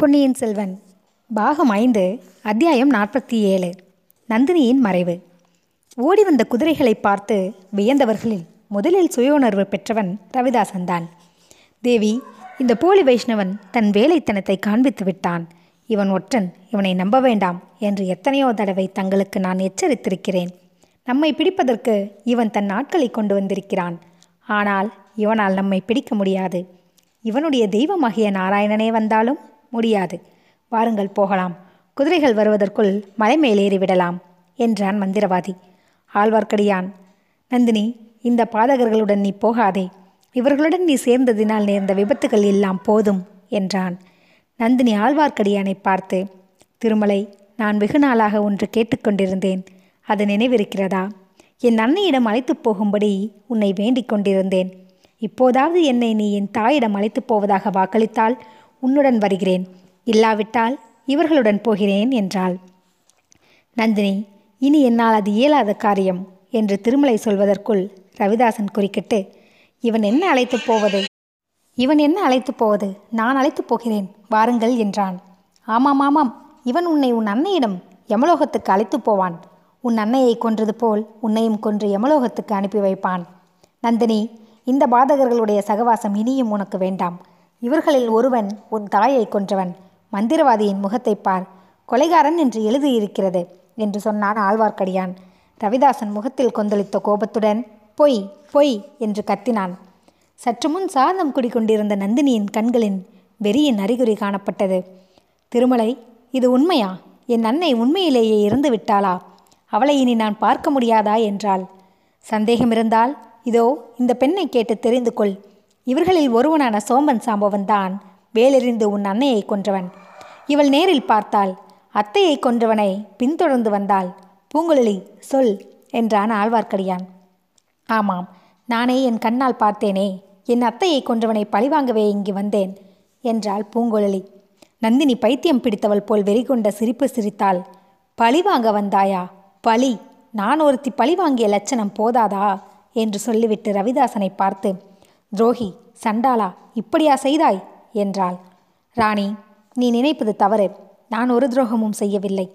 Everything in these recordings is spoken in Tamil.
பொன்னியின் செல்வன் பாகம் ஐந்து அத்தியாயம் நாற்பத்தி ஏழு நந்தினியின் மறைவு. ஓடி வந்த குதிரைகளை பார்த்து வியந்தவர்களில் முதலில் சுய உணர்வு பெற்றவன் ரவிதாசன் தான். தேவி இந்த போலி வைஷ்ணவன் தன் வேலைத்தனத்தை காண்பித்து விட்டான். இவன் ஒற்றன் இவனை நம்ப வேண்டாம் என்று எத்தனையோ தடவை தங்களுக்கு நான் எச்சரித்திருக்கிறேன். நம்மை பிடிப்பதற்கு இவன் தன் ஆட்களை கொண்டு வந்திருக்கிறான். ஆனால் இவனால் நம்மை பிடிக்க முடியாது. இவனுடைய தெய்வமாகிய நாராயணனே வந்தாலும் முடியாது. வாருங்கள் போகலாம். குதிரைகள் வருவதற்குள் மலை மேலேறி விடலாம் என்றான் மந்திரவாதி. ஆழ்வார்க்கடியான் நந்தினி இந்த பாதகர்களுடன் நீ போகாதே. இவர்களுடன் நீ சேர்ந்ததினால் நேர்ந்த விபத்துகள் எல்லாம் போதும் என்றான். நந்தினி ஆழ்வார்க்கடியானை பார்த்து திருமலை நான் வெகு நாளாக ஒன்று கேட்டுக்கொண்டிருந்தேன் அது நினைவிருக்கிறதா? என் அன்னையிடம் அழைத்துப் போகும்படி உன்னை வேண்டிக் கொண்டிருந்தேன். இப்போதாவது என்னை நீ என் தாயிடம் அழைத்துப் போவதாக வாக்களித்தால் உன்னுடன் வருகிறேன். இல்லாவிட்டால் இவர்களுடன் போகிறேன் என்றாள். நந்தினி இனி என்னால் அது இயலாத காரியம் என்று திருமலை சொல்வதற்குள் ரவிதாசன் குறுக்கிட்டு இவன் என்ன அழைத்துப் போவது? இவன் என்ன அழைத்துப் போவது? நான் அழைத்துப் போகிறேன் வாருங்கள் என்றான். ஆமாம் ஆமாம். இவன் உன்னை உன் அன்னையிடம் யமலோகத்துக்கு அழைத்துப் போவான். உன் அன்னையை கொன்றது போல் உன்னையும் கொன்று யமலோகத்துக்கு அனுப்பி வைப்பான். நந்தினி இந்த பாதகர்களுடைய சகவாசம் இனியும் உனக்கு வேண்டாம். இவர்களில் ஒருவன் உன் தாயை கொன்றவன். மந்திரவாதியின் முகத்தை பார். கொலைகாரன் என்று எழுதியிருக்கிறது என்று சொன்னான் ஆழ்வார்க்கடியான். ரவிதாசன் முகத்தில் கொந்தளித்த கோபத்துடன் பொய் பொய் என்று கத்தினான். சற்று முன் சாதம் குடிக்கொண்டிருந்த நந்தினியின் கண்களின் வெறியின் அறிகுறி காணப்பட்டது. திருமலை இது உண்மையா? என் அன்னை உண்மையிலேயே இறந்து விட்டாளா? அவளை இனி நான் பார்க்க முடியாதா? என்றாள். சந்தேகம் இருந்தால் இதோ இந்த பெண்ணை கேட்டு தெரிந்து கொள். இவர்களில் ஒருவனான சோம்பன் சாம்பவன் தான் வேலெறிந்து உன் அன்னையை கொன்றவன். இவள் நேரில் பார்த்தாள். அத்தையை கொன்றவனை பின்தொடர்ந்து வந்தாள். பூங்குழலி சொல் என்றான் ஆழ்வார்க்கடியான். ஆமாம் நானே என் கண்ணால் பார்த்தேனே. என் அத்தையை கொன்றவனை பழிவாங்கவே இங்கு வந்தேன் என்றாள் பூங்குழலி. நந்தினி பைத்தியம் பிடித்தவள் போல் வெறிகொண்ட சிரிப்பு சிரித்தாள். பழி வாங்க வந்தாயா? பழி. நான் ஒருத்தி பழி வாங்கிய லட்சணம் போதாதா? என்று சொல்லிவிட்டு ரவிதாசனை பார்த்து துரோகி சண்டாளா இப்படியா செய்தாய்? என்றாள். ராணி நீ நினைப்பது தவறு. நான் ஒரு துரோகமும் செய்யவில்லை.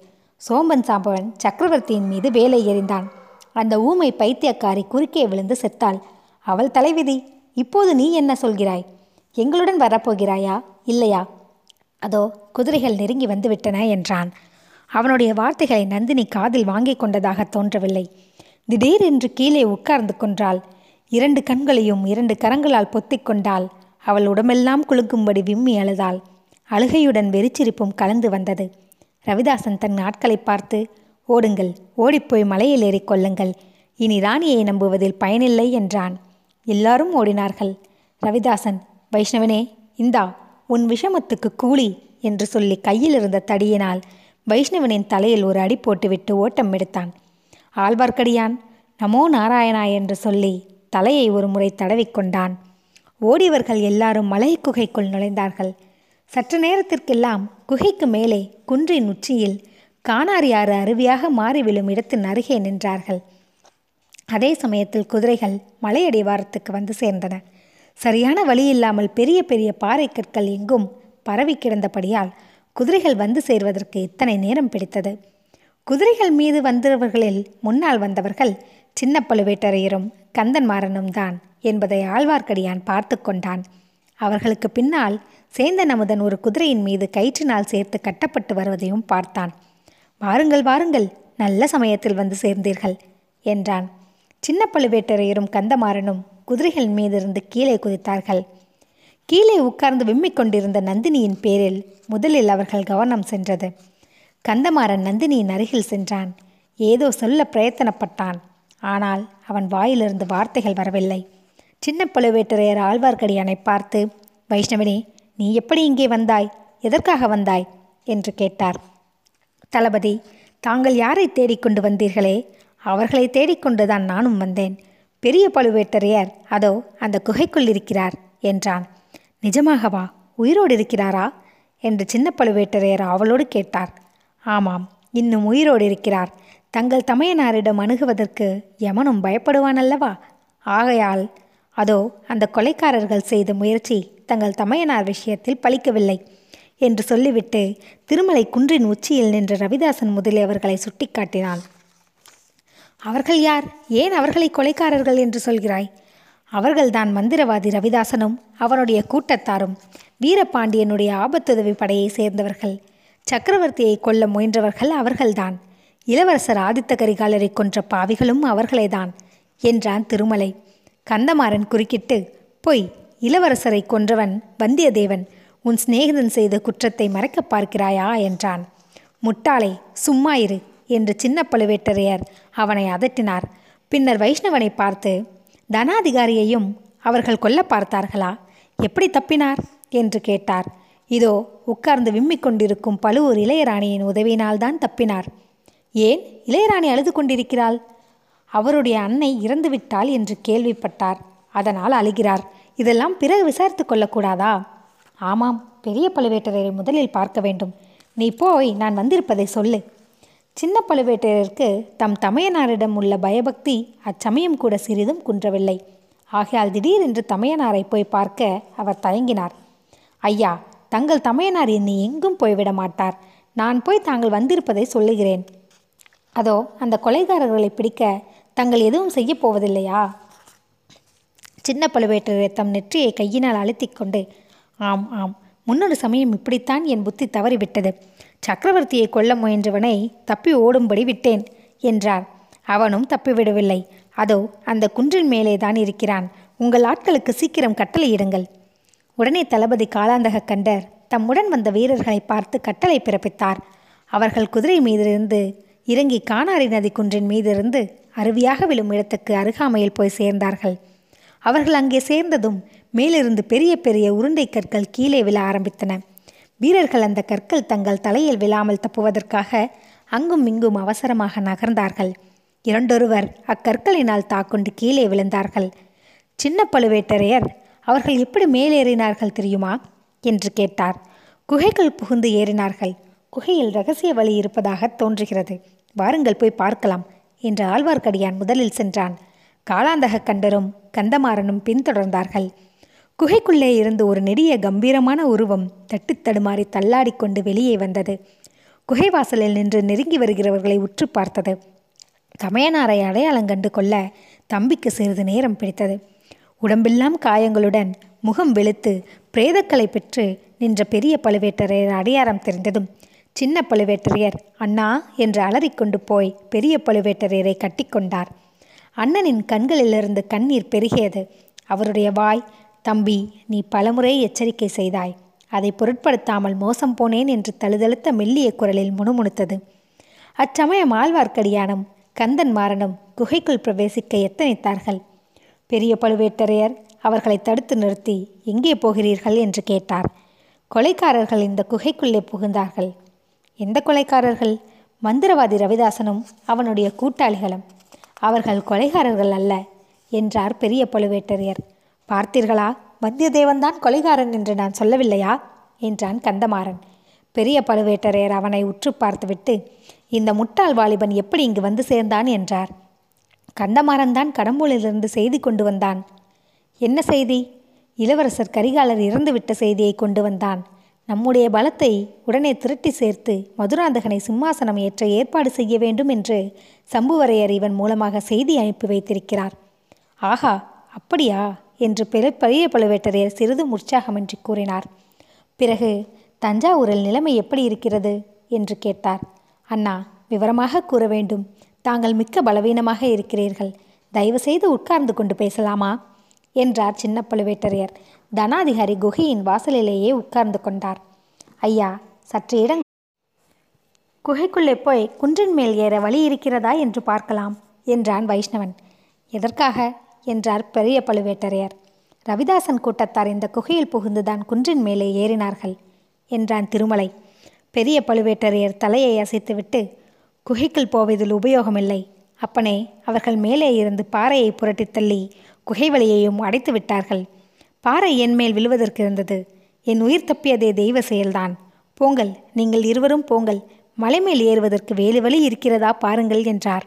சோம்பன் சாம்பவன் சக்கரவர்த்தியின் மீது வேலை எறிந்தான். அந்த ஊமை பைத்தியக்காரி குறுக்கே விழுந்து செத்தாள். அவள் தலைவிதி இப்போது நீ என்ன சொல்கிறாய்? எங்களுடன் வரப்போகிறாயா? இல்லையா? அதோ குதிரைகள் நெருங்கி வந்துவிட்டன என்றான். அவனுடைய வார்த்தைகளை நந்தினி காதில் வாங்கிக் கொண்டதாக தோன்றவில்லை. திடீரென்று கீழே உட்கார்ந்து கொன்றாள். இரண்டு கண்களையும் இரண்டு கரங்களால் பொத்திக் கொண்டாள் அவள் உடம்பெல்லாம் குலுக்கும்படி விம்மி அழுதாள். அழுகையுடன் வெறிச்சிரிப்பும் கலந்து வந்தது. ரவிதாசன் தன் ஆட்களை பார்த்து ஓடுங்கள் ஓடிப்போய் மலையில் ஏறிக் கொள்ளுங்கள். இனி ராணியை நம்புவதில் பயனில்லை என்றான். எல்லாரும் ஓடினார்கள். ரவிதாசன் வைஷ்ணவனே இந்தா உன் விஷமத்துக்கு கூலி என்று சொல்லி கையில் இருந்த தடியினால் வைஷ்ணவனின் தலையில் ஒரு அடி போட்டுவிட்டு ஓட்டம் எடுத்தான். ஆழ்வார்க்கடியான் நமோ நாராயணா என்று சொல்லி தலையை ஒரு முறை தடவிக்கொண்டான். ஓடியவர்கள் எல்லாரும் மலை குகைக்குள் நுழைந்தார்கள். சற்று நேரத்திற்கெல்லாம் குகைக்கு மேலே குன்றின் உச்சியில் காணாரியாறு அருவியாக மாறி விழும் இடத்தின் அருகே நின்றார்கள். அதே சமயத்தில் குதிரைகள் மலையடிவாரத்துக்கு வந்து சேர்ந்தன. சரியான வழி இல்லாமல் பெரிய பெரிய பாறை கற்கள் எங்கும் பரவி கிடந்தபடியால் குதிரைகள் வந்து சேர்வதற்கு இத்தனை நேரம் பிடித்தது. குதிரைகள் மீது வந்தவர்களில் முன்னால் வந்தவர்கள் சின்ன பழுவேட்டரையரும் கந்தன்மாறனும் தான் என்பதை ஆழ்வார்க்கடியான் பார்த்து கொண்டான். அவர்களுக்கு பின்னால் சேந்தன் அமுதன் ஒரு குதிரையின் மீது கயிற்றினால் சேர்த்து கட்டப்பட்டு வருவதையும் பார்த்தான். வாருங்கள் வாருங்கள் நல்ல சமயத்தில் வந்து சேர்ந்தீர்கள் என்றான். சின்ன பழுவேட்டரையரும் கந்தமாறனும் குதிரைகள் மீதிருந்து கீழே குதித்தார்கள். கீழே உட்கார்ந்து விம்மிக் கொண்டிருந்த நந்தினியின் பேரில் முதலில் அவர்கள் கவனம் சென்றது. கந்தமாறன் நந்தினியின் அருகில் சென்றான். ஏதோ சொல்ல பிரயத்தனப்பட்டான். ஆனால் அவன் வாயிலிருந்து வார்த்தைகள் வரவில்லை. சின்ன பழுவேட்டரையர் ஆழ்வார்க்கடியானை பார்த்து வைஷ்ணவனே நீ எப்படி இங்கே வந்தாய்? எதற்காக வந்தாய்? என்று கேட்டார். தளபதி தாங்கள் யாரை தேடிக்கொண்டு வந்தீர்களே? அவர்களை தேடிக்கொண்டுதான் நானும் வந்தேன். பெரிய பழுவேட்டரையர் அதோ அந்த குகைக்குள் இருக்கிறார் என்றான். நிஜமாகவா உயிரோடு இருக்கிறாரா? என்று சின்ன பழுவேட்டரையர் அவளோடு கேட்டார். ஆமாம் இன்னும் உயிரோடு இருக்கிறார். தங்கள் தமையனாரிடம் அணுகுவதற்கு யமனும் பயப்படுவான் அல்லவா ஆகையால் அதோ அந்த கொலைக்காரர்கள் செய்த முயற்சி தங்கள் தமையனார் விஷயத்தில் பலிக்கவில்லை என்று சொல்லிவிட்டு திருமலை குன்றின் உச்சியில் நின்ற ரவிதாசன் முதலியவர்களை சுட்டிக்காட்டினான் அவர்கள் யார்? ஏன் அவர்களை கொலைக்காரர்கள் என்று சொல்கிறாய்? அவர்கள்தான் மந்திரவாதி ரவிதாசனும் அவனுடைய கூட்டத்தாரும் வீரபாண்டியனுடைய ஆபத்துதவி படையை சேர்ந்தவர்கள். சக்கரவர்த்தியை கொல்ல முயன்றவர்கள் அவர்கள்தான். இளவரசர் ஆதித்த கரிகாலரை கொன்ற பாவிகளும் அவர்களேதான் என்றான் திருமலை. கந்தமாறன் குறுக்கிட்டு பொய் இளவரசரை கொன்றவன் வந்தியத்தேவன் உன் சிநேகிதன் செய்த குற்றத்தை மறைக்கப் பார்க்கிறாயா? என்றான். முட்டாளே சும்மா இரு என்று சின்ன பழுவேட்டரையர் அவனை அதட்டினார். பின்னர் வைஷ்ணவனை பார்த்து தனாதிகாரியையும் அவர்கள் கொல்ல பார்த்தார்களா? எப்படி தப்பினார்? என்று கேட்டார். இதோ உட்கார்ந்து விம்மிக் கொண்டிருக்கும் பழுவூர் இளையராணியின் உதவியினால்தான் தப்பினார் ஏன் இளையராணி அழுது கொண்டிருக்கிறாள் அவருடைய அன்னை இறந்துவிட்டாள் என்று கேள்விப்பட்டார். அதனால் அழுகிறார். இதெல்லாம் பிறகு விசாரித்து கொள்ளக்கூடாதா? ஆமாம் பெரிய பழுவேட்டரையரை முதலில் பார்க்க வேண்டும். நீ போய் நான் வந்திருப்பதை சொல்லு. சின்ன பழுவேட்டரையருக்கு தம் தமையனாரிடம் உள்ள பயபக்தி அச்சமயம் கூட சிறிதும் குன்றவில்லை. ஆகையால் திடீரென்று தமையனாரை போய் பார்க்க அவர் தயங்கினார். ஐயா தங்கள் தமையனார் என்னை எங்கும் போய்விட மாட்டார் நான் போய் தாங்கள் வந்திருப்பதை சொல்லுகிறேன். அதோ அந்த கொலைகாரர்களை பிடிக்க தங்கள் எதுவும் செய்யப் போவதில்லையா? சின்ன பழுவேட்டரையர் தம் நெற்றியை கையினால் அழுத்திக்கொண்டு ஆம் ஆம் முன்னொரு சமயம் இப்படித்தான் என் புத்தி தவறிவிட்டது. சக்கரவர்த்தியை கொல்ல முயன்றவனை தப்பி ஓடும்படி விட்டேன் என்றார். அவனும் தப்பிவிடவில்லை அதோ அந்த குன்றின் மேலே தான் இருக்கிறான். உங்கள் ஆட்களுக்கு சீக்கிரம் கட்டளையிடுங்கள். உடனே தளபதி காலாந்தக கண்டர் தம்முடன் வந்த வீரர்களை பார்த்து கட்டளை பிறப்பித்தார். அவர்கள் குதிரை மீதிருந்து இறங்கி கானாரி நதி குன்றின் மீதிருந்து அருவியாக விழும் இடத்துக்கு அருகாமையில் போய் சேர்ந்தார்கள். அவர்கள் அங்கே சேர்ந்ததும் மேலிருந்து பெரிய பெரிய உருண்டை கற்கள் கீழே விழ ஆரம்பித்தன. வீரர்கள் அந்த கற்கள் தங்கள் தலையில் விழாமல் தப்புவதற்காக அங்கும் இங்கும் அவசரமாக நகர்ந்தார்கள். இரண்டொருவர் அக்கற்களினால் தாக்குண்டு கீழே விழுந்தார்கள். சின்ன பழுவேட்டரையர் அவர்கள் எப்படி மேலேறினார்கள் தெரியுமா? என்று கேட்டார். குகைகள் புகுந்து ஏறினார்கள். குகையில் ரகசிய வழி இருப்பதாக தோன்றுகிறது. வாருங்கள் போய் பார்க்கலாம் என்று ஆழ்வார்க்கடியான் முதலில் சென்றான். காலாந்தக கண்டரும் கந்தமாறனும் பின்தொடர்ந்தார்கள். குகைக்குள்ளே இருந்து ஒரு நெடிய கம்பீரமான உருவம் தட்டு தடுமாறி தள்ளாடிக்கொண்டு வெளியே வந்தது. குகை வாசலில் நின்று நெருங்கி வருகிறவர்களை உற்று பார்த்தது. தமையனாரை அடையாளங்கண்டு கொள்ள தம்பிக்கு சிறிது நேரம் பிடித்தது. உடம்பெல்லாம் காயங்களுடன் முகம் வெளுத்து பிரேதக்களை பெற்று நின்ற பெரிய பழுவேட்டரையர் அடையாளம் தெரிந்ததும் சின்ன பழுவேட்டரையர் அண்ணா என்று அலறிக்கொண்டு போய் பெரிய பழுவேட்டரையரை கட்டிக்கொண்டார் அண்ணனின் கண்களிலிருந்து கண்ணீர் பெருகியது. அவருடைய வாய் தம்பி நீ பலமுறை எச்சரிக்கை செய்தாய். அதை பொருட்படுத்தாமல் மோசம் போனேன் என்று தழுதழுத்த மெல்லிய குரலில் முணுமுணுத்தது. அச்சமயம் ஆழ்வார்க்கடியானும் கந்தன் மாறனும் குகைக்குள் பிரவேசிக்க எத்தனைத்தார்கள்? பெரிய பழுவேட்டரையர் அவர்களை தடுத்து நிறுத்தி எங்கே போகிறீர்கள்? என்று கேட்டார். கொலைக்காரர்கள் இந்த குகைக்குள்ளே புகுந்தார்கள். எந்த கொலைக்காரர்கள்? மந்திரவாதி ரவிதாசனும் அவனுடைய கூட்டாளிகளும். அவர்கள் கொலைகாரர்கள் அல்ல என்றார் பெரிய பழுவேட்டரையர். பார்த்தீர்களா? வந்தியத்தேவன்தான் கொலைகாரன் என்று நான் சொல்லவில்லையா? என்றான் கந்தமாறன். பெரிய பழுவேட்டரையர் அவனை உற்று பார்த்துவிட்டு இந்த முட்டாள் வாலிபன் எப்படி இங்கு வந்து சேர்ந்தான்? என்றார். கந்தமாறன் தான் கடம்பூரிலிருந்து செய்தி கொண்டு வந்தான். என்ன செய்தி? இளவரசர் கரிகாலர் இறந்துவிட்ட செய்தியை கொண்டு வந்தான். நம்முடைய பலத்தை உடனே திரட்டி சேர்த்து மதுராந்தகனை சிம்மாசனம் ஏற்ற ஏற்பாடு செய்ய வேண்டும் என்று சம்புவரையர் இவன் மூலமாக செய்தி அனுப்பி வைத்திருக்கிறார். ஆஹா அப்படியா? என்று பெரு பெரிய பழுவேட்டரையர் சிறிதும் உற்சாகமின்றி கூறினார். பிறகு தஞ்சாவூரில் நிலைமை எப்படி இருக்கிறது? என்று கேட்டார். அண்ணா விவரமாக கூற வேண்டும். தாங்கள் மிக்க பலவீனமாக இருக்கிறீர்கள். தயவு செய்து உட்கார்ந்து கொண்டு பேசலாமா? என்றார் சின்ன பழுவேட்டரையர். தனாதிகாரி குகையின் வாசலிலேயே உட்கார்ந்து கொண்டார். ஐயா சற்று இடம் குகைக்குள்ளே போய் குன்றின் மேல் ஏற வழி இருக்கிறதா என்று பார்க்கலாம் என்றான் வைஷ்ணவன். எதற்காக? என்றார் பெரிய பழுவேட்டரையர். ரவிதாசன் கூட்டத்தார் இந்த குகையில் புகுந்துதான் குன்றின் மேலே ஏறினார்கள் என்றான் திருமலை. பெரிய பழுவேட்டரையர் தலையை அசைத்துவிட்டு குகைக்குள் போவதில் உபயோகமில்லை. அப்பனே அவர்கள் மேலே இருந்து பாறையை புரட்டித் தள்ளி குகை வழியையும் அடைத்து விட்டார்கள் பாறை என் மேல் விழுவதற்கு இருந்தது. என் உயிர் தப்பியதே தெய்வ செயல்தான். போங்கள் நீங்கள் இருவரும் போங்கள். மலை மேல் ஏறுவதற்கு வேறு வழி இருக்கிறதா பாருங்கள் என்றார்.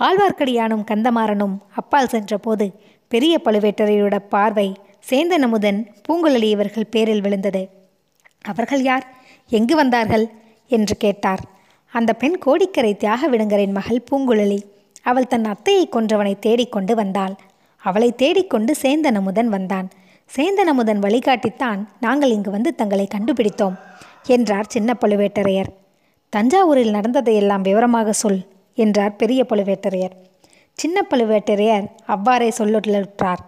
ஆழ்வார்க்கடியானும் கந்தமாறனும் அப்பால் சென்றபோது பெரிய பழுவேட்டரையோட பார்வை சேந்தன் அமுதன் பூங்குழலி இவர்கள் பேரில் விழுந்தது. அவர்கள் யார்? எங்கு வந்தார்கள்? என்று கேட்டார். அந்த பெண் கோடிக்கரை தியாக விடுங்கரின் மகள் பூங்குழலி. அவள் தன் அத்தையை கொன்றவனை தேடிக்கொண்டு வந்தாள். அவளை தேடிக்கொண்டு சேந்தன் அமுதன் வந்தான். சேந்தன் அமுதன் வழிகாட்டித்தான் நாங்கள் இங்கு வந்து தங்களை கண்டுபிடித்தோம் என்றார் சின்ன பழுவேட்டரையர். தஞ்சாவூரில் நடந்ததையெல்லாம் விவரமாக சொல் என்றார் பெரிய பழுவேட்டரையர். சின்ன பழுவேட்டரையர் அவ்வாறே சொல்லுற்றார்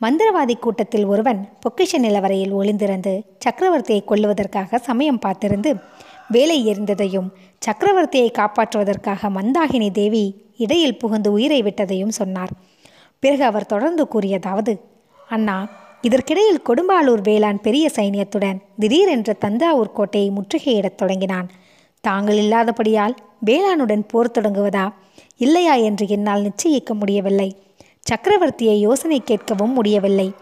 மந்திரவாதி கூட்டத்தில் ஒருவன் பொக்கிஷ நிலவரையில் ஒளிந்திருந்து சக்கரவர்த்தியை கொல்லுவதற்காக சமயம் பார்த்திருந்து வேலை எறிந்ததையும் சக்கரவர்த்தியை காப்பாற்றுவதற்காக மந்தாகினி தேவி இடையில் புகுந்து உயிரை விட்டதையும் சொன்னார். பிறகு அவர் தொடர்ந்து கூறியதாவது அண்ணா இதற்கிடையில் கொடும்பாளூர் வேளாண் பெரிய சைனியத்துடன் திடீரென்று தஞ்சாவூர் கோட்டையை முற்றுகையிடத் தொடங்கினான். தாங்கள் இல்லாதபடியால் வேளாணுடன் போர் தொடங்குவதா? இல்லையா என்று என்னால் நிச்சயிக்க முடியவில்லை. சக்கரவர்த்தியை யோசனை கேட்கவும் முடியவில்லை.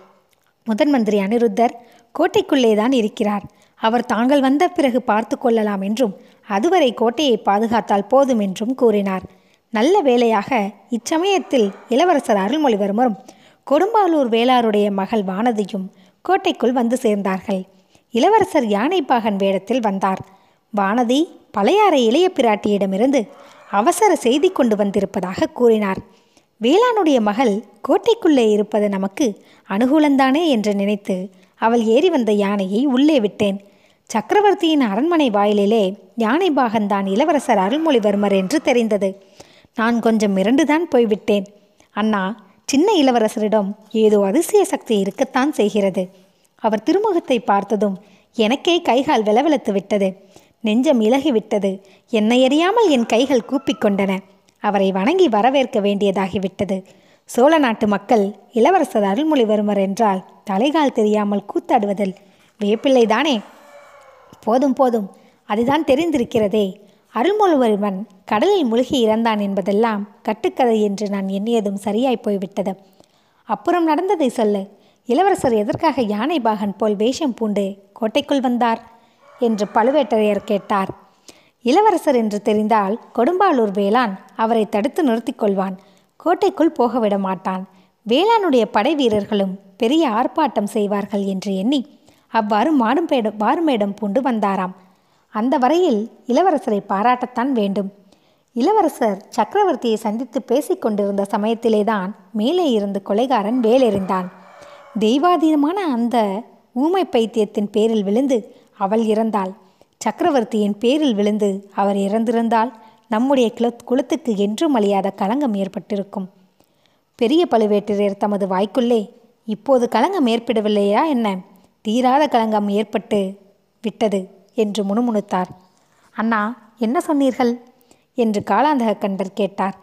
முதன் மந்திரி அனிருத்தர் கோட்டைக்குள்ளேதான் இருக்கிறார். அவர் தாங்கள் வந்த பிறகு பார்த்து கொள்ளலாம் என்றும் அதுவரை கோட்டையை பாதுகாத்தால் போதும் என்றும் கூறினார். நல்ல வேளையாக இச்சமயத்தில் இளவரசர் அருள்மொழிவர்மரும் கொடும்பாலூர் வேளாருடைய மகள் வானதியும் கோட்டைக்குள் வந்து சேர்ந்தார்கள். இளவரசர் யானைப்பாகன் வேடத்தில் வந்தார். வானதி பழையாறை இளைய பிராட்டியிடமிருந்து அவசர செய்தி கொண்டு வந்திருப்பதாக கூறினார். வேளானுடைய மகள் கோட்டைக்குள்ளே இருப்பது நமக்கு அனுகூலந்தானே என்று நினைத்து அவள் ஏறி வந்த யானையை உள்ளே விட்டேன். சக்கரவர்த்தியின் அரண்மனை வாயிலிலே யானை பாகன்தான் இளவரசர் அருள்மொழிவர்மர் என்று தெரிந்தது. நான் கொஞ்சம் மிரண்டுதான் போய்விட்டேன். அண்ணா சின்ன இளவரசரிடம் ஏதோ அதிசய சக்தி இருக்கத்தான் செய்கிறது. அவர் திருமுகத்தை பார்த்ததும் எனக்கே கைகால் விளவிளத்து விட்டது. நெஞ்சம் இலகிவிட்டது என்னை அறியாமல் என் கைகள் கூப்பிக்கொண்டன அவரை வணங்கி வரவேற்க வேண்டியதாகிவிட்டது சோழ நாட்டு மக்கள் இளவரசர் அருள்மொழிவர்மர் என்றால் தலைகால் தெரியாமல் கூத்தாடுவதில் வேப்பிள்ளைதானே போதும் போதும். அதுதான் தெரிந்திருக்கிறதே. அருள்மொழிவர்மன் கடலில் முழுகி இறந்தான் என்பதெல்லாம் கட்டுக்கதை என்று நான் எண்ணியதும் சரியாய் போய்விட்டது. அப்புறம் நடந்ததை சொல்லு. இளவரசர் எதற்காக யானை பாகன் போல் வேஷம் பூண்டு கோட்டைக்குள் வந்தார்? என்று பழுவேட்டரையர் கேட்டார். இளவரசர் என்று தெரிந்தால் கொடும்பாளூர் வேளான் அவரை தடுத்து நிறுத்திக் கொள்வான். கோட்டைக்குள் போக விட மாட்டான். வேளானுடைய படை வீரர்களும் பெரிய ஆர்ப்பாட்டம் செய்வார்கள் என்று எண்ணி அவ்வாறு மாடும்பேடம் வாருமேடம் பூண்டு வந்தாராம். அந்த வரையில் இளவரசரை பாராட்டத்தான் வேண்டும். இளவரசர் சக்கரவர்த்தியை சந்தித்து பேசிக் கொண்டிருந்த சமயத்திலேதான் மேலே இருந்து கொலைகாரன் வேலெறிந்தான். தெய்வாதீனமான அந்த ஊமை பைத்தியத்தின் பேரில் விழுந்து அவள் இறந்தாள். சக்கரவர்த்தியின் பேரில் விழுந்து அவர் இறந்திருந்தால் நம்முடைய குல குலத்துக்கு என்றும் அழியாத களங்கம் ஏற்பட்டிருக்கும். பெரிய பழுவேட்டரையர் தமது வாய்க்குள்ளே இப்போது களங்கம் ஏற்படவில்லையா என்ன? தீராத களங்கம் ஏற்பட்டு விட்டது என்று முணுமுணுத்தார். அண்ணா என்ன சொன்னீர்கள்? என்று காலாந்தக கண்டர் கேட்டார்.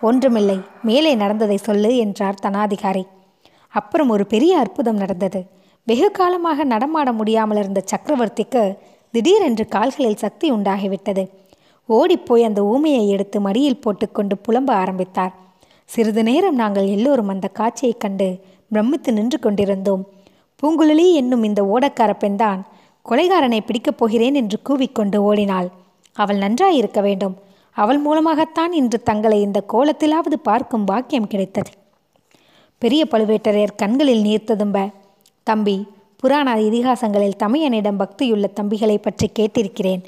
ஒன்றுமில்லை மேலே நடந்ததை சொல்லு என்றார் தனாதிகாரி. அப்புறம் ஒரு பெரிய அற்புதம் நடந்தது. வெகு காலமாக நடமாட முடியாமல் இருந்த சக்கரவர்த்திக்கு திடீரென்று கால்களில் சக்தி உண்டாகிவிட்டது. ஓடிப்போய் அந்த ஊமையை எடுத்து மடியில் போட்டுக்கொண்டு புலம்ப ஆரம்பித்தார். சிறிது நேரம் நாங்கள் எல்லோரும் அந்த காட்சியைக் கண்டு பிரமித்து நின்று கொண்டிருந்தோம். பூங்குழலி என்னும் இந்த ஓடக்கார பெண்தான் கொலைகாரனை பிடிக்கப் போகிறேன் என்று கூவிக்கொண்டு ஓடினாள். அவள் நன்றாயிருக்க வேண்டும். அவள் மூலமாகத்தான் இன்று தங்களை இந்த கோலத்திலாவது பார்க்கும் பாக்கியம் கிடைத்தது. பெரிய பழுவேட்டரையர் கண்களில் நீர் ததும்ப தம்பி புராண இதிகாசங்களில் தமையனிடம் பக்தியுள்ள தம்பிகளை பற்றி கேட்டிருக்கிறேன்.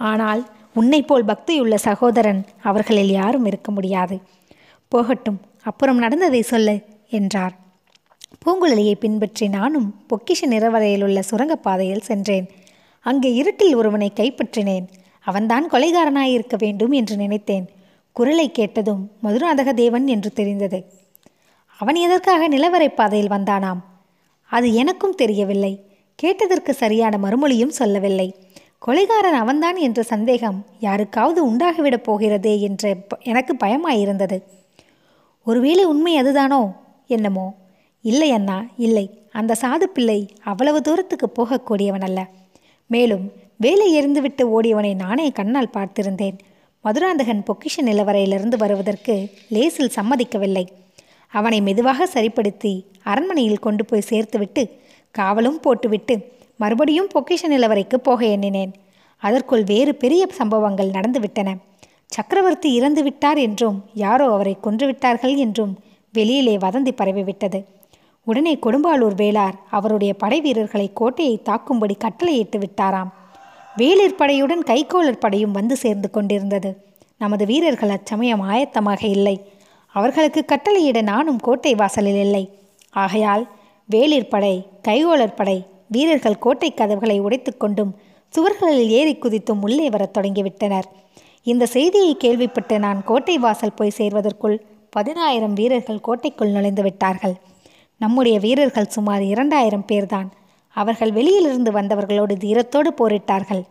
ஆனால் உன்னைப் போல் பக்தியுள்ள சகோதரன் அவர்களில் யாரும் இருக்க முடியாது. போகட்டும் அப்புறம் நடந்ததை சொல்லு என்றார். பூங்குழலியை பின்பற்றி நானும் பொக்கிஷ நிறவரையில் உள்ள சுரங்கப்பாதையில் சென்றேன். அங்கே இருட்டில் ஒருவனை கைப்பற்றினேன். அவன்தான் கொலைகாரனாயிருக்க வேண்டும் என்று நினைத்தேன். குரலை கேட்டதும் மதுராந்தக தேவன் என்று தெரிந்தது. அவன் எதற்காக நிலவரை பாதையில் வந்தானாம்? அது எனக்கும் தெரியவில்லை. கேட்டதற்கு சரியான மறுமொழியும் சொல்லவில்லை. கொலைகாரன் அவன்தான் என்ற சந்தேகம் யாருக்காவது உண்டாகிவிடப் போகிறதே என்ற ப- எனக்கு பயமாயிருந்தது. ஒருவேளை உண்மை அதுதானோ? என்னமோ? இல்லை அண்ணா இல்லை. அந்த சாது பிள்ளை அவ்வளவு தூரத்துக்கு போகக்கூடியவன் அல்ல மேலும் வேலை எறிந்துவிட்டு ஓடியவனை நானே கண்ணால் பார்த்திருந்தேன். மதுராந்தகன் பொக்கிஷ நிலவரையிலிருந்து வருவதற்கு லேசில் சம்மதிக்கவில்லை. அவனை மெதுவாக சரிப்படுத்தி அரண்மனையில் கொண்டு போய் சேர்த்துவிட்டு காவலும் போட்டுவிட்டு மறுபடியும் பொக்கிஷ நிலவரைக்கு போக எண்ணினேன். அதற்குள் வேறு பெரிய சம்பவங்கள் நடந்துவிட்டன. சக்கரவர்த்தி இறந்து விட்டார் என்றும் யாரோ அவரை கொன்றுவிட்டார்கள் என்றும் வெளியிலே வதந்தி பரவிவிட்டது. உடனே கொடும்பாளூர் வேளார் அவருடைய படை வீரர்களை கோட்டையை தாக்கும்படி கட்டளையிட்டு விட்டாராம். வேளிர் படையுடன் கைக்கோளர் படையும் வந்து சேர்ந்து கொண்டிருந்தது. நமது வீரர்கள் அச்சமயம் ஆயத்தமாக இல்லை. அவர்களுக்கு கட்டளையிட நானும் கோட்டை வாசலில் இல்லை. ஆகையால் வேளிர் படை கைகோளர் படை வீரர்கள் கோட்டை கதவுகளை உடைத்துக்கொண்டும் சுவர்களில் ஏறி குதித்தும் உள்ளே வரத் தொடங்கிவிட்டனர். இந்த செய்தியை கேள்விப்பட்டு நான் கோட்டை வாசல் போய் சேர்வதற்குள் பதினாயிரம் வீரர்கள் கோட்டைக்குள் நுழைந்து விட்டார்கள். நம்முடைய வீரர்கள் சுமார் இரண்டாயிரம் பேர்தான். அவர்கள் வெளியிலிருந்து வந்தவர்களோடு தீரத்தோடு போரிட்டார்கள்.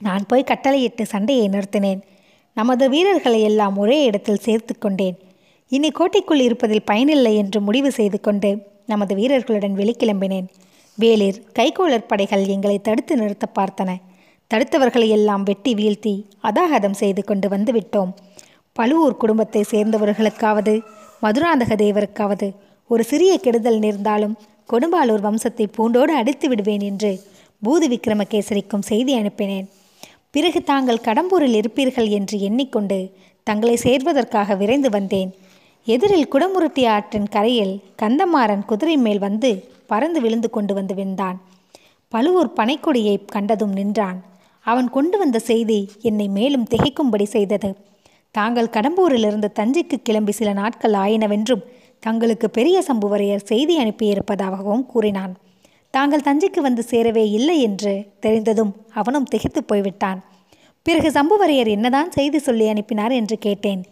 நான் போய் கட்டளையிட்டு சண்டையை நிறுத்தினேன். நமது வீரர்களை எல்லாம் ஒரே இடத்தில் சேர்த்து கொண்டேன். இனி கோட்டைக்குள் இருப்பதில் பயனில்லை என்று முடிவு செய்து கொண்டு நமது வீரர்களுடன் வெளிக்கிளம்பினேன். வேளிர் கைகோளர் படைகள் எங்களை தடுத்து நிறுத்த பார்த்தன. தடுத்தவர்களை எல்லாம் வெட்டி வீழ்த்தி அதாகதம் செய்து கொண்டு வந்துவிட்டோம் பழுவூர் குடும்பத்தை சேர்ந்தவர்களுக்காவது மதுராந்தக தேவருக்காவது ஒரு சிறிய கெடுதல் நேர்ந்தாலும் கொடும்பாலூர் வம்சத்தை பூண்டோடு அடித்து விடுவேன் என்று பூதி விக்ரமகேசரிக்கும் செய்தி அனுப்பினேன். பிறகு தாங்கள் கடம்பூரில் இருப்பீர்கள் என்று எண்ணிக்கொண்டு தங்களை சேர்வதற்காக விரைந்து வந்தேன். எதிரில் குடமுருட்டி ஆற்றின் கரையில் கந்தமாறன் குதிரை மேல் வந்து பறந்து விழுந்து கொண்டு வந்து விழுந்தான். பழுவூர் பனைக்கொடியை கண்டதும் நின்றான். அவன் கொண்டு வந்த செய்தி என்னை மேலும் திகைக்கும்படி செய்தது. தாங்கள் கடம்பூரிலிருந்து தஞ்சைக்கு கிளம்பி சில நாட்கள் ஆயினவென்றும் தங்களுக்கு பெரிய சம்புவரையர் செய்தி அனுப்பியிருப்பதாகவும் கூறினான். தாங்கள் தஞ்சைக்கு வந்து சேரவே இல்லை என்று தெரிந்ததும் அவனும் திகைத்து போய்விட்டான். பிறகு சம்புவரையர் என்னதான் செய்தி சொல்லி அனுப்பினார் என்று கேட்டேன்.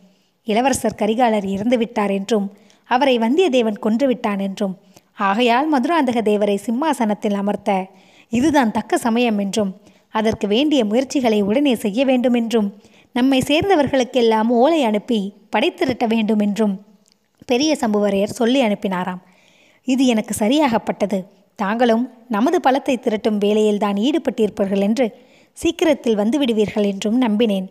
இளவரசர் கரிகாலர் இறந்து விட்டார் என்றும் அவரை வந்தியத்தேவன் கொன்றுவிட்டான் என்றும் ஆகையால் மதுராந்தக தேவரை சிம்மாசனத்தில் அமர்த்த இதுதான் தக்க சமயம் என்றும் அதற்கு வேண்டிய முயற்சிகளை உடனே செய்ய வேண்டும் என்றும் நம்மை சேர்ந்தவர்களுக்கெல்லாம் ஓலை அனுப்பி படை வேண்டும் என்றும் பெரிய சம்புவரையர் சொல்லி அனுப்பினாராம். இது எனக்கு சரியாகப்பட்டது. தாங்களும் நமது பலத்தை திரட்டும் வேலையில்தான் ஈடுபட்டிருப்பீர்கள் என்று சீக்கிரத்தில் வந்துவிடுவீர்கள் என்றும் நம்பினேன்.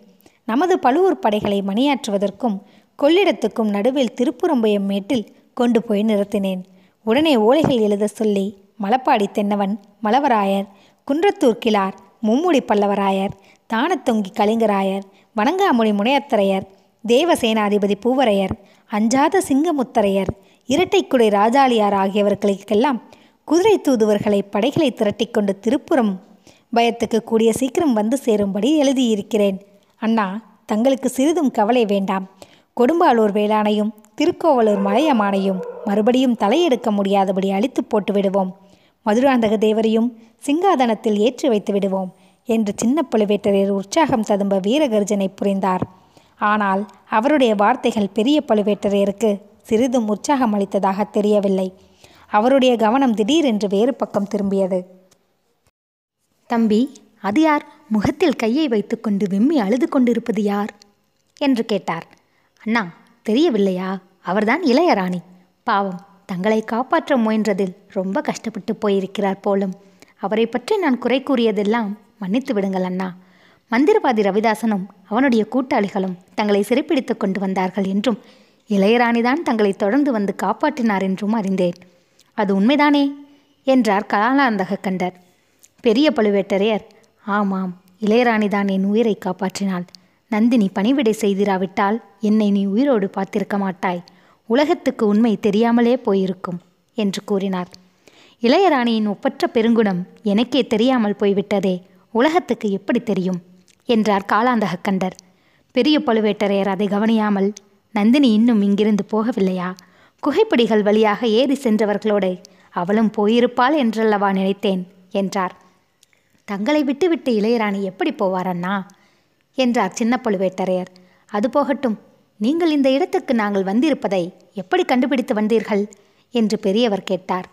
நமது பழுவூர் படைகளை மணியாற்றுவதற்கும் கொள்ளிடத்துக்கும் நடுவில் திருப்புறம்பயம் மேட்டில் கொண்டு போய் நிறுத்தினேன். உடனே ஓலைகள் எழுத சொல்லி மலப்பாடி தென்னவன் மலவராயர் குன்றத்தூர் கிளார் மும்முடி பல்லவராயர் தானத்தொங்கி கலிங்கராயர் வணங்காமொழி முனையத்தரையர் தேவசேனாதிபதி பூவரையர் அஞ்சாத சிங்கமுத்தரையர் இரட்டைக்குடை ராஜாளியார் ஆகியவர்களுக்கெல்லாம் குதிரை தூதுவர்களை படைகளை திரட்டிக்கொண்டு திருப்புறம் பயத்துக்கு கூடிய சீக்கிரம் வந்து சேரும்படி எழுதியிருக்கிறேன். அண்ணா தங்களுக்கு சிறிதும் கவலை வேண்டாம். கொடும்பாலூர் வேளாணையும் திருக்கோவலூர் மலையமானையும் மறுபடியும் தலையெடுக்க முடியாதபடி அழித்து போட்டு விடுவோம் மதுராந்தக தேவரையும் சிங்காதனத்தில் ஏற்றி வைத்து விடுவோம் என்று சின்ன பழுவேட்டரையர் உற்சாகம் ததும்ப வீரகர்ஜனை புரிந்தார். ஆனால் அவருடைய வார்த்தைகள் பெரிய பழுவேட்டரையருக்கு சிறிதும் உற்சாகம் அளித்ததாக தெரியவில்லை. அவருடைய கவனம் திடீரென்று வேறு பக்கம் திரும்பியது. தம்பி அது யார்? முகத்தில் கையை வைத்துக்கொண்டு விம்மி அழுது கொண்டிருப்பது யார்? என்று கேட்டார். அண்ணா தெரியவில்லையா? அவர்தான் இளையராணி. பாவம் தங்களை காப்பாற்ற முயன்றதில் ரொம்ப கஷ்டப்பட்டு போயிருக்கிறார் போலும். அவரை பற்றி நான் குறை கூறியதெல்லாம் மன்னித்து விடுங்கள் அண்ணா. மந்திரவாதி ரவிதாசனும் அவனுடைய கூட்டாளிகளும் தங்களை சிறைப்பிடித்து கொண்டு வந்தார்கள் என்றும் இளையராணிதான் தங்களை தொடர்ந்து வந்து காப்பாற்றினார் என்றும் அறிந்தேன். அது உண்மைதானே? என்றார் கலாலாந்தக கண்டர். பெரிய பழுவேட்டரையர் ஆமாம் இளையராணிதான் என் உயிரை காப்பாற்றினாள். நந்தினி பணிவிடை செய்திராவிட்டால் என்னை நீ உயிரோடு பார்த்திருக்க மாட்டாய். உலகத்துக்கு உண்மை தெரியாமலே போயிருக்கும் என்று கூறினார். இளையராணியின் ஒப்பற்ற பெருங்குணம் எனக்கே தெரியாமல் போய்விட்டதே உலகத்துக்கு எப்படி தெரியும்? என்றார் காலாந்தகக்கண்டர் பெரிய பழுவேட்டரையர் அதை கவனியாமல் நந்தினி இன்னும் இங்கிருந்து போகவில்லையா? குகைப்படிகள் வழியாக ஏறி சென்றவர்களோடு அவளும் போயிருப்பாள் என்றல்லவா நினைத்தேன் என்றார். தங்களை விட்டுவிட்டு இளையராணி எப்படி போவார் அண்ணா? என்றார் சின்ன பழுவேட்டரையர். அது போகட்டும். நீங்கள் இந்த இடத்துக்கு நாங்கள் வந்திருப்பதை எப்படி கண்டுபிடித்து வந்தீர்கள்? என்று பெரியவர் கேட்டார்.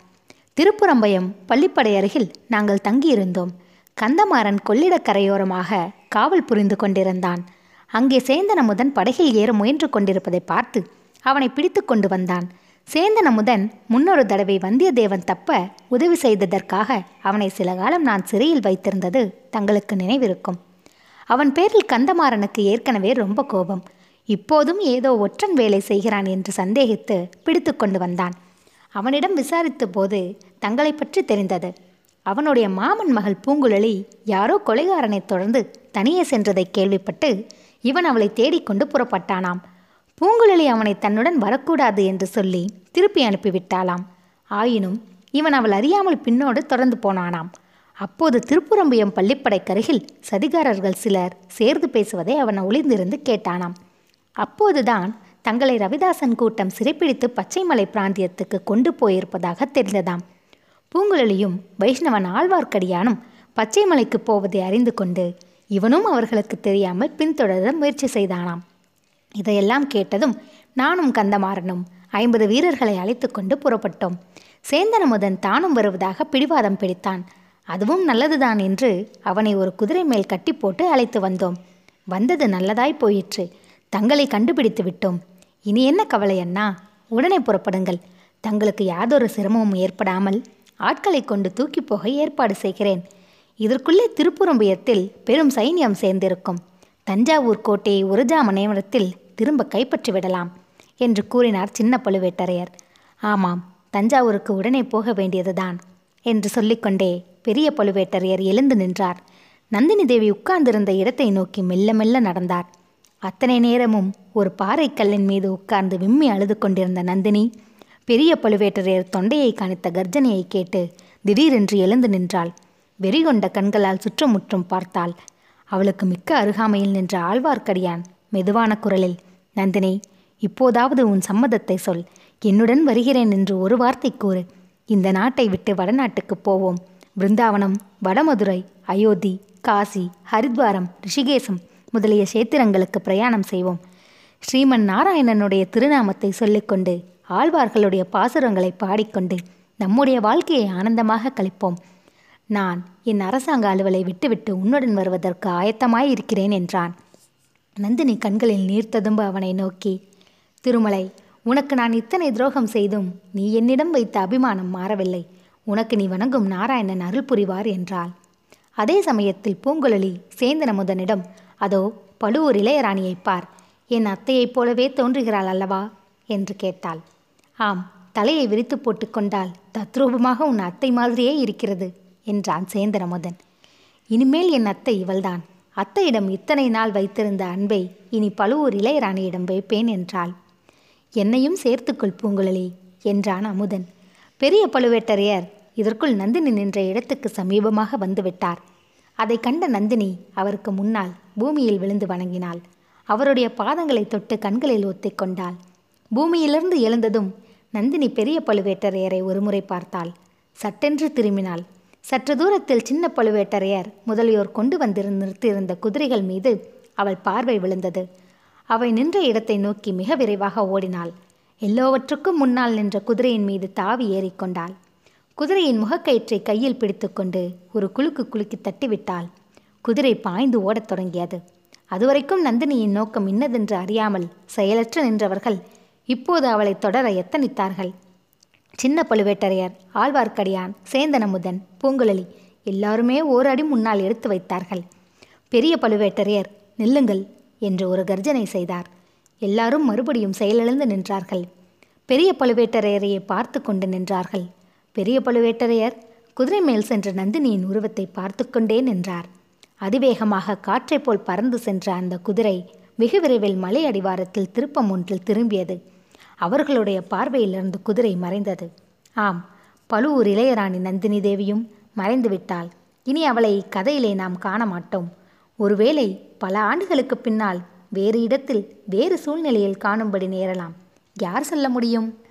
திருப்புறம்பயம் பள்ளிப்படை அருகில் நாங்கள் தங்கியிருந்தோம். கந்தமாறன் கொள்ளிடக்கரையோரமாக காவல் புரிந்து கொண்டிருந்தான். அங்கே சேந்தனமுதன் படகில் ஏற முயன்று கொண்டிருப்பதை பார்த்து அவனை பிடித்து கொண்டு வந்தான். சேந்தனமுதன் முன்னொரு தடவை வந்தியத்தேவன் தப்ப உதவி செய்ததற்காக அவனை சில காலம் நான் சிறையில் வைத்திருந்தது தங்களுக்கு நினைவிருக்கும். அவன் பேரில் கந்தமாறனுக்கு ஏற்கனவே ரொம்ப கோபம். இப்போதும் ஏதோ ஒற்றன் வேலை செய்கிறான் என்று சந்தேகித்து பிடித்து கொண்டு வந்தான். அவனிடம் விசாரித்த போது தங்களை பற்றி தெரிந்தது. அவனுடைய மாமன் மகள் பூங்குழலி யாரோ கொலைகாரனை தொடர்ந்து தனியே சென்றதை கேள்விப்பட்டு இவன் அவளை தேடிக்கொண்டு புறப்பட்டானாம். பூங்குழலி அவனை தன்னுடன் வரக்கூடாது என்று சொல்லி திருப்பி அனுப்பிவிட்டாளாம். ஆயினும் இவன் அவள் அறியாமல் பின்னோடு தொடர்ந்து போனானாம். அப்போது திருப்புரம்பியம் பள்ளிப்படைக்கருகில் சதிகாரர்கள் சிலர் சேர்ந்து பேசுவதை அவன் ஒளிந்திருந்து கேட்டானாம். அப்போதுதான் தங்களை ரவிதாசன் கூட்டம் சிறைப்பிடித்து பச்சைமலை பிராந்தியத்துக்கு கொண்டு போயிருப்பதாக தெரிந்ததாம். பூங்குழலியும் வைஷ்ணவன் ஆழ்வார்க்கடியானும் பச்சைமலைக்கு போவதை அறிந்து கொண்டு இவனும் அவர்களுக்கு தெரியாமல் பின்தொடர முயற்சி செய்தானாம். இதையெல்லாம் கேட்டதும் நானும் கந்தமாறனும் ஐம்பது வீரர்களை அழைத்து கொண்டு புறப்பட்டோம். சேந்தனமுதன் தானும் வருவதாக பிடிவாதம் பிடித்தான். அதுவும் நல்லதுதான் என்று அவனை ஒரு குதிரை மேல் கட்டி போட்டு அழைத்து வந்தோம். வந்தது நல்லதாய் போயிற்று. தங்களை கண்டுபிடித்து விட்டோம். இனி என்ன கவலை அண்ணா? உடனே புறப்படுங்கள். தங்களுக்கு யாதொரு சிரமமும் ஏற்படாமல் ஆட்களை கொண்டு தூக்கி போக ஏற்பாடு செய்கிறேன். இதற்குள்ளே திருப்புறம்பியத்தில் பெரும் சைன்யம் சேர்ந்திருக்கும். தஞ்சாவூர் கோட்டையை ஒரு நேரத்தில் திரும்ப கைப்பற்றி விடலாம் என்று கூறினார் சின்ன பழுவேட்டரையர். ஆமாம் தஞ்சாவூருக்கு உடனே போக வேண்டியதுதான் என்று சொல்லிக்கொண்டே பெரிய பழுவேட்டரையர் எழுந்து நின்றார். நந்தினி தேவி உட்கார்ந்திருந்த இடத்தை நோக்கி மெல்ல மெல்ல நடந்தார். அத்தனை நேரமும் ஒரு பாறைக்கல்லின் மீது உட்கார்ந்து விம்மி அழுது கொண்டிருந்த நந்தினி பெரிய பழுவேட்டரையர் தொண்டையை கணித்த கர்ஜனையை கேட்டு திடீரென்று எழுந்து நின்றாள். வெறிகொண்ட கண்களால் சுற்றமுற்றும் பார்த்தாள். அவளுக்கு மிக்க அருகாமையில் நின்ற ஆழ்வார்க்கடியான் மெதுவான குரலில் நந்தினி இப்போதாவது உன் சம்மதத்தை சொல். என்னுடன் வருகிறேன் என்று ஒரு வார்த்தை கூறு. இந்த நாட்டை விட்டு வடநாட்டுக்கு போவோம். பிருந்தாவனம் வடமதுரை அயோத்தி காசி ஹரித்வாரம் ரிஷிகேசம் முதலிய சேத்திரங்களுக்கு பிரயாணம் செய்வோம். ஸ்ரீமன் நாராயணனுடைய திருநாமத்தை சொல்லிக்கொண்டு ஆழ்வார்களுடைய பாசுரங்களை பாடிக்கொண்டு நம்முடைய வாழ்க்கையை ஆனந்தமாக கழிப்போம். நான் என் அரசாங்க அலுவலை விட்டுவிட்டு உன்னுடன் வருவதற்கு ஆயத்தமாய் இருக்கிறேன் என்றான். நந்தினி கண்களில் நீர் ததும்ப அவனை நோக்கி திருமலை உனக்கு நான் இத்தனை துரோகம் செய்தும் நீ என்னிடம் வைத்த அபிமானம் மாறவில்லை. உனக்கு நீ வணங்கும் நாராயணன் அருள் புரிவார் என்றாள். அதே சமயத்தில் பூங்குழலி சேந்தன முதனிடம் அதோ பழுவூர் இளையராணியைப் பார். என் அத்தையைப் போலவே தோன்றுகிறாள் அல்லவா? என்று கேட்டாள். ஆம் தலையை விரித்து போட்டுக்கொண்டால் தத்ரூபமாக உன் அத்தை மாதிரியே இருக்கிறது என்றான் சேந்தனமுதன் இனிமேல் என் அத்தை இவள்தான். அத்தையிடம் இத்தனை நாள் வைத்திருந்த அன்பை இனி பழுவூர் இளையராணியிடம் வைப்பேன் என்றாள். என்னையும் சேர்த்துக்கொள் பூங்குழலி என்றான் அமுதன். பெரிய பழுவேட்டரையர் இதற்குள் நந்தினி நின்ற இடத்துக்கு சமீபமாக வந்துவிட்டார். அதை கண்ட நந்தினி அவருக்கு முன்னால் பூமியில் விழுந்து வணங்கினாள். அவருடைய பாதங்களை தொட்டு கண்களில் ஒத்திக்கொண்டாள் பூமியிலிருந்து எழுந்ததும் நந்தினி பெரிய பழுவேட்டரையரை ஒருமுறை பார்த்தாள். சட்டென்று திரும்பினாள். சற்று தூரத்தில் சின்ன பழுவேட்டரையர் முதலியோர் கொண்டு வந்திரு நிறுத்தியிருந்த குதிரைகள் மீது அவள் பார்வை விழுந்தது. அவை நின்ற இடத்தை நோக்கி மிக விரைவாக ஓடினாள். எல்லோவற்றுக்கும் முன்னால் நின்ற குதிரையின் மீது தாவி ஏறிக்கொண்டாள் குதிரையின் முகக்கயிற்றை கையில் பிடித்துக்கொண்டு ஒரு குலுக்கு குலுக்கி தட்டிவிட்டாள் குதிரை பாய்ந்து ஓடத் தொடங்கியது. அதுவரைக்கும் நந்தினியின் நோக்கம் இன்னதென்று அறியாமல் செயலற்று நின்றவர்கள் இப்போது அவளை தொடர எத்தனித்தார்கள்? சின்ன பழுவேட்டரையர் ஆழ்வார்க்கடியான் சேந்தனமுதன் பூங்குழலி எல்லாருமே ஓர் அடி முன்னால் எடுத்து வைத்தார்கள். பெரிய பழுவேட்டரையர் நில்லுங்கள் என்று ஒரு கர்ஜனை செய்தார். எல்லாரும் மறுபடியும் செயலிழந்து நின்றார்கள். பெரிய பழுவேட்டரையரையே பார்த்து கொண்டு நின்றார்கள். பெரிய பழுவேட்டரையர் குதிரை மேல் சென்ற நந்தினியின் உருவத்தை பார்த்து கொண்டே நின்றார். அதிவேகமாக காற்றைப் போல் பறந்து சென்ற அந்த குதிரை வெகு விரைவில் மலை அடிவாரத்தில் திருப்பம் ஒன்றில் திரும்பியது. அவர்களுடைய பார்வையிலிருந்து குதிரை மறைந்தது. ஆம் பழுவூர் இளையராணி நந்தினி தேவியும் மறைந்து விட்டாள். இனி அவளை இக்கதையிலே நாம் காண மாட்டோம். ஒருவேளை பல ஆண்டுகளுக்கு பின்னால் வேறு இடத்தில் வேறு சூழ்நிலையில் காணும்படி நேரலாம். யார் சொல்ல முடியும்?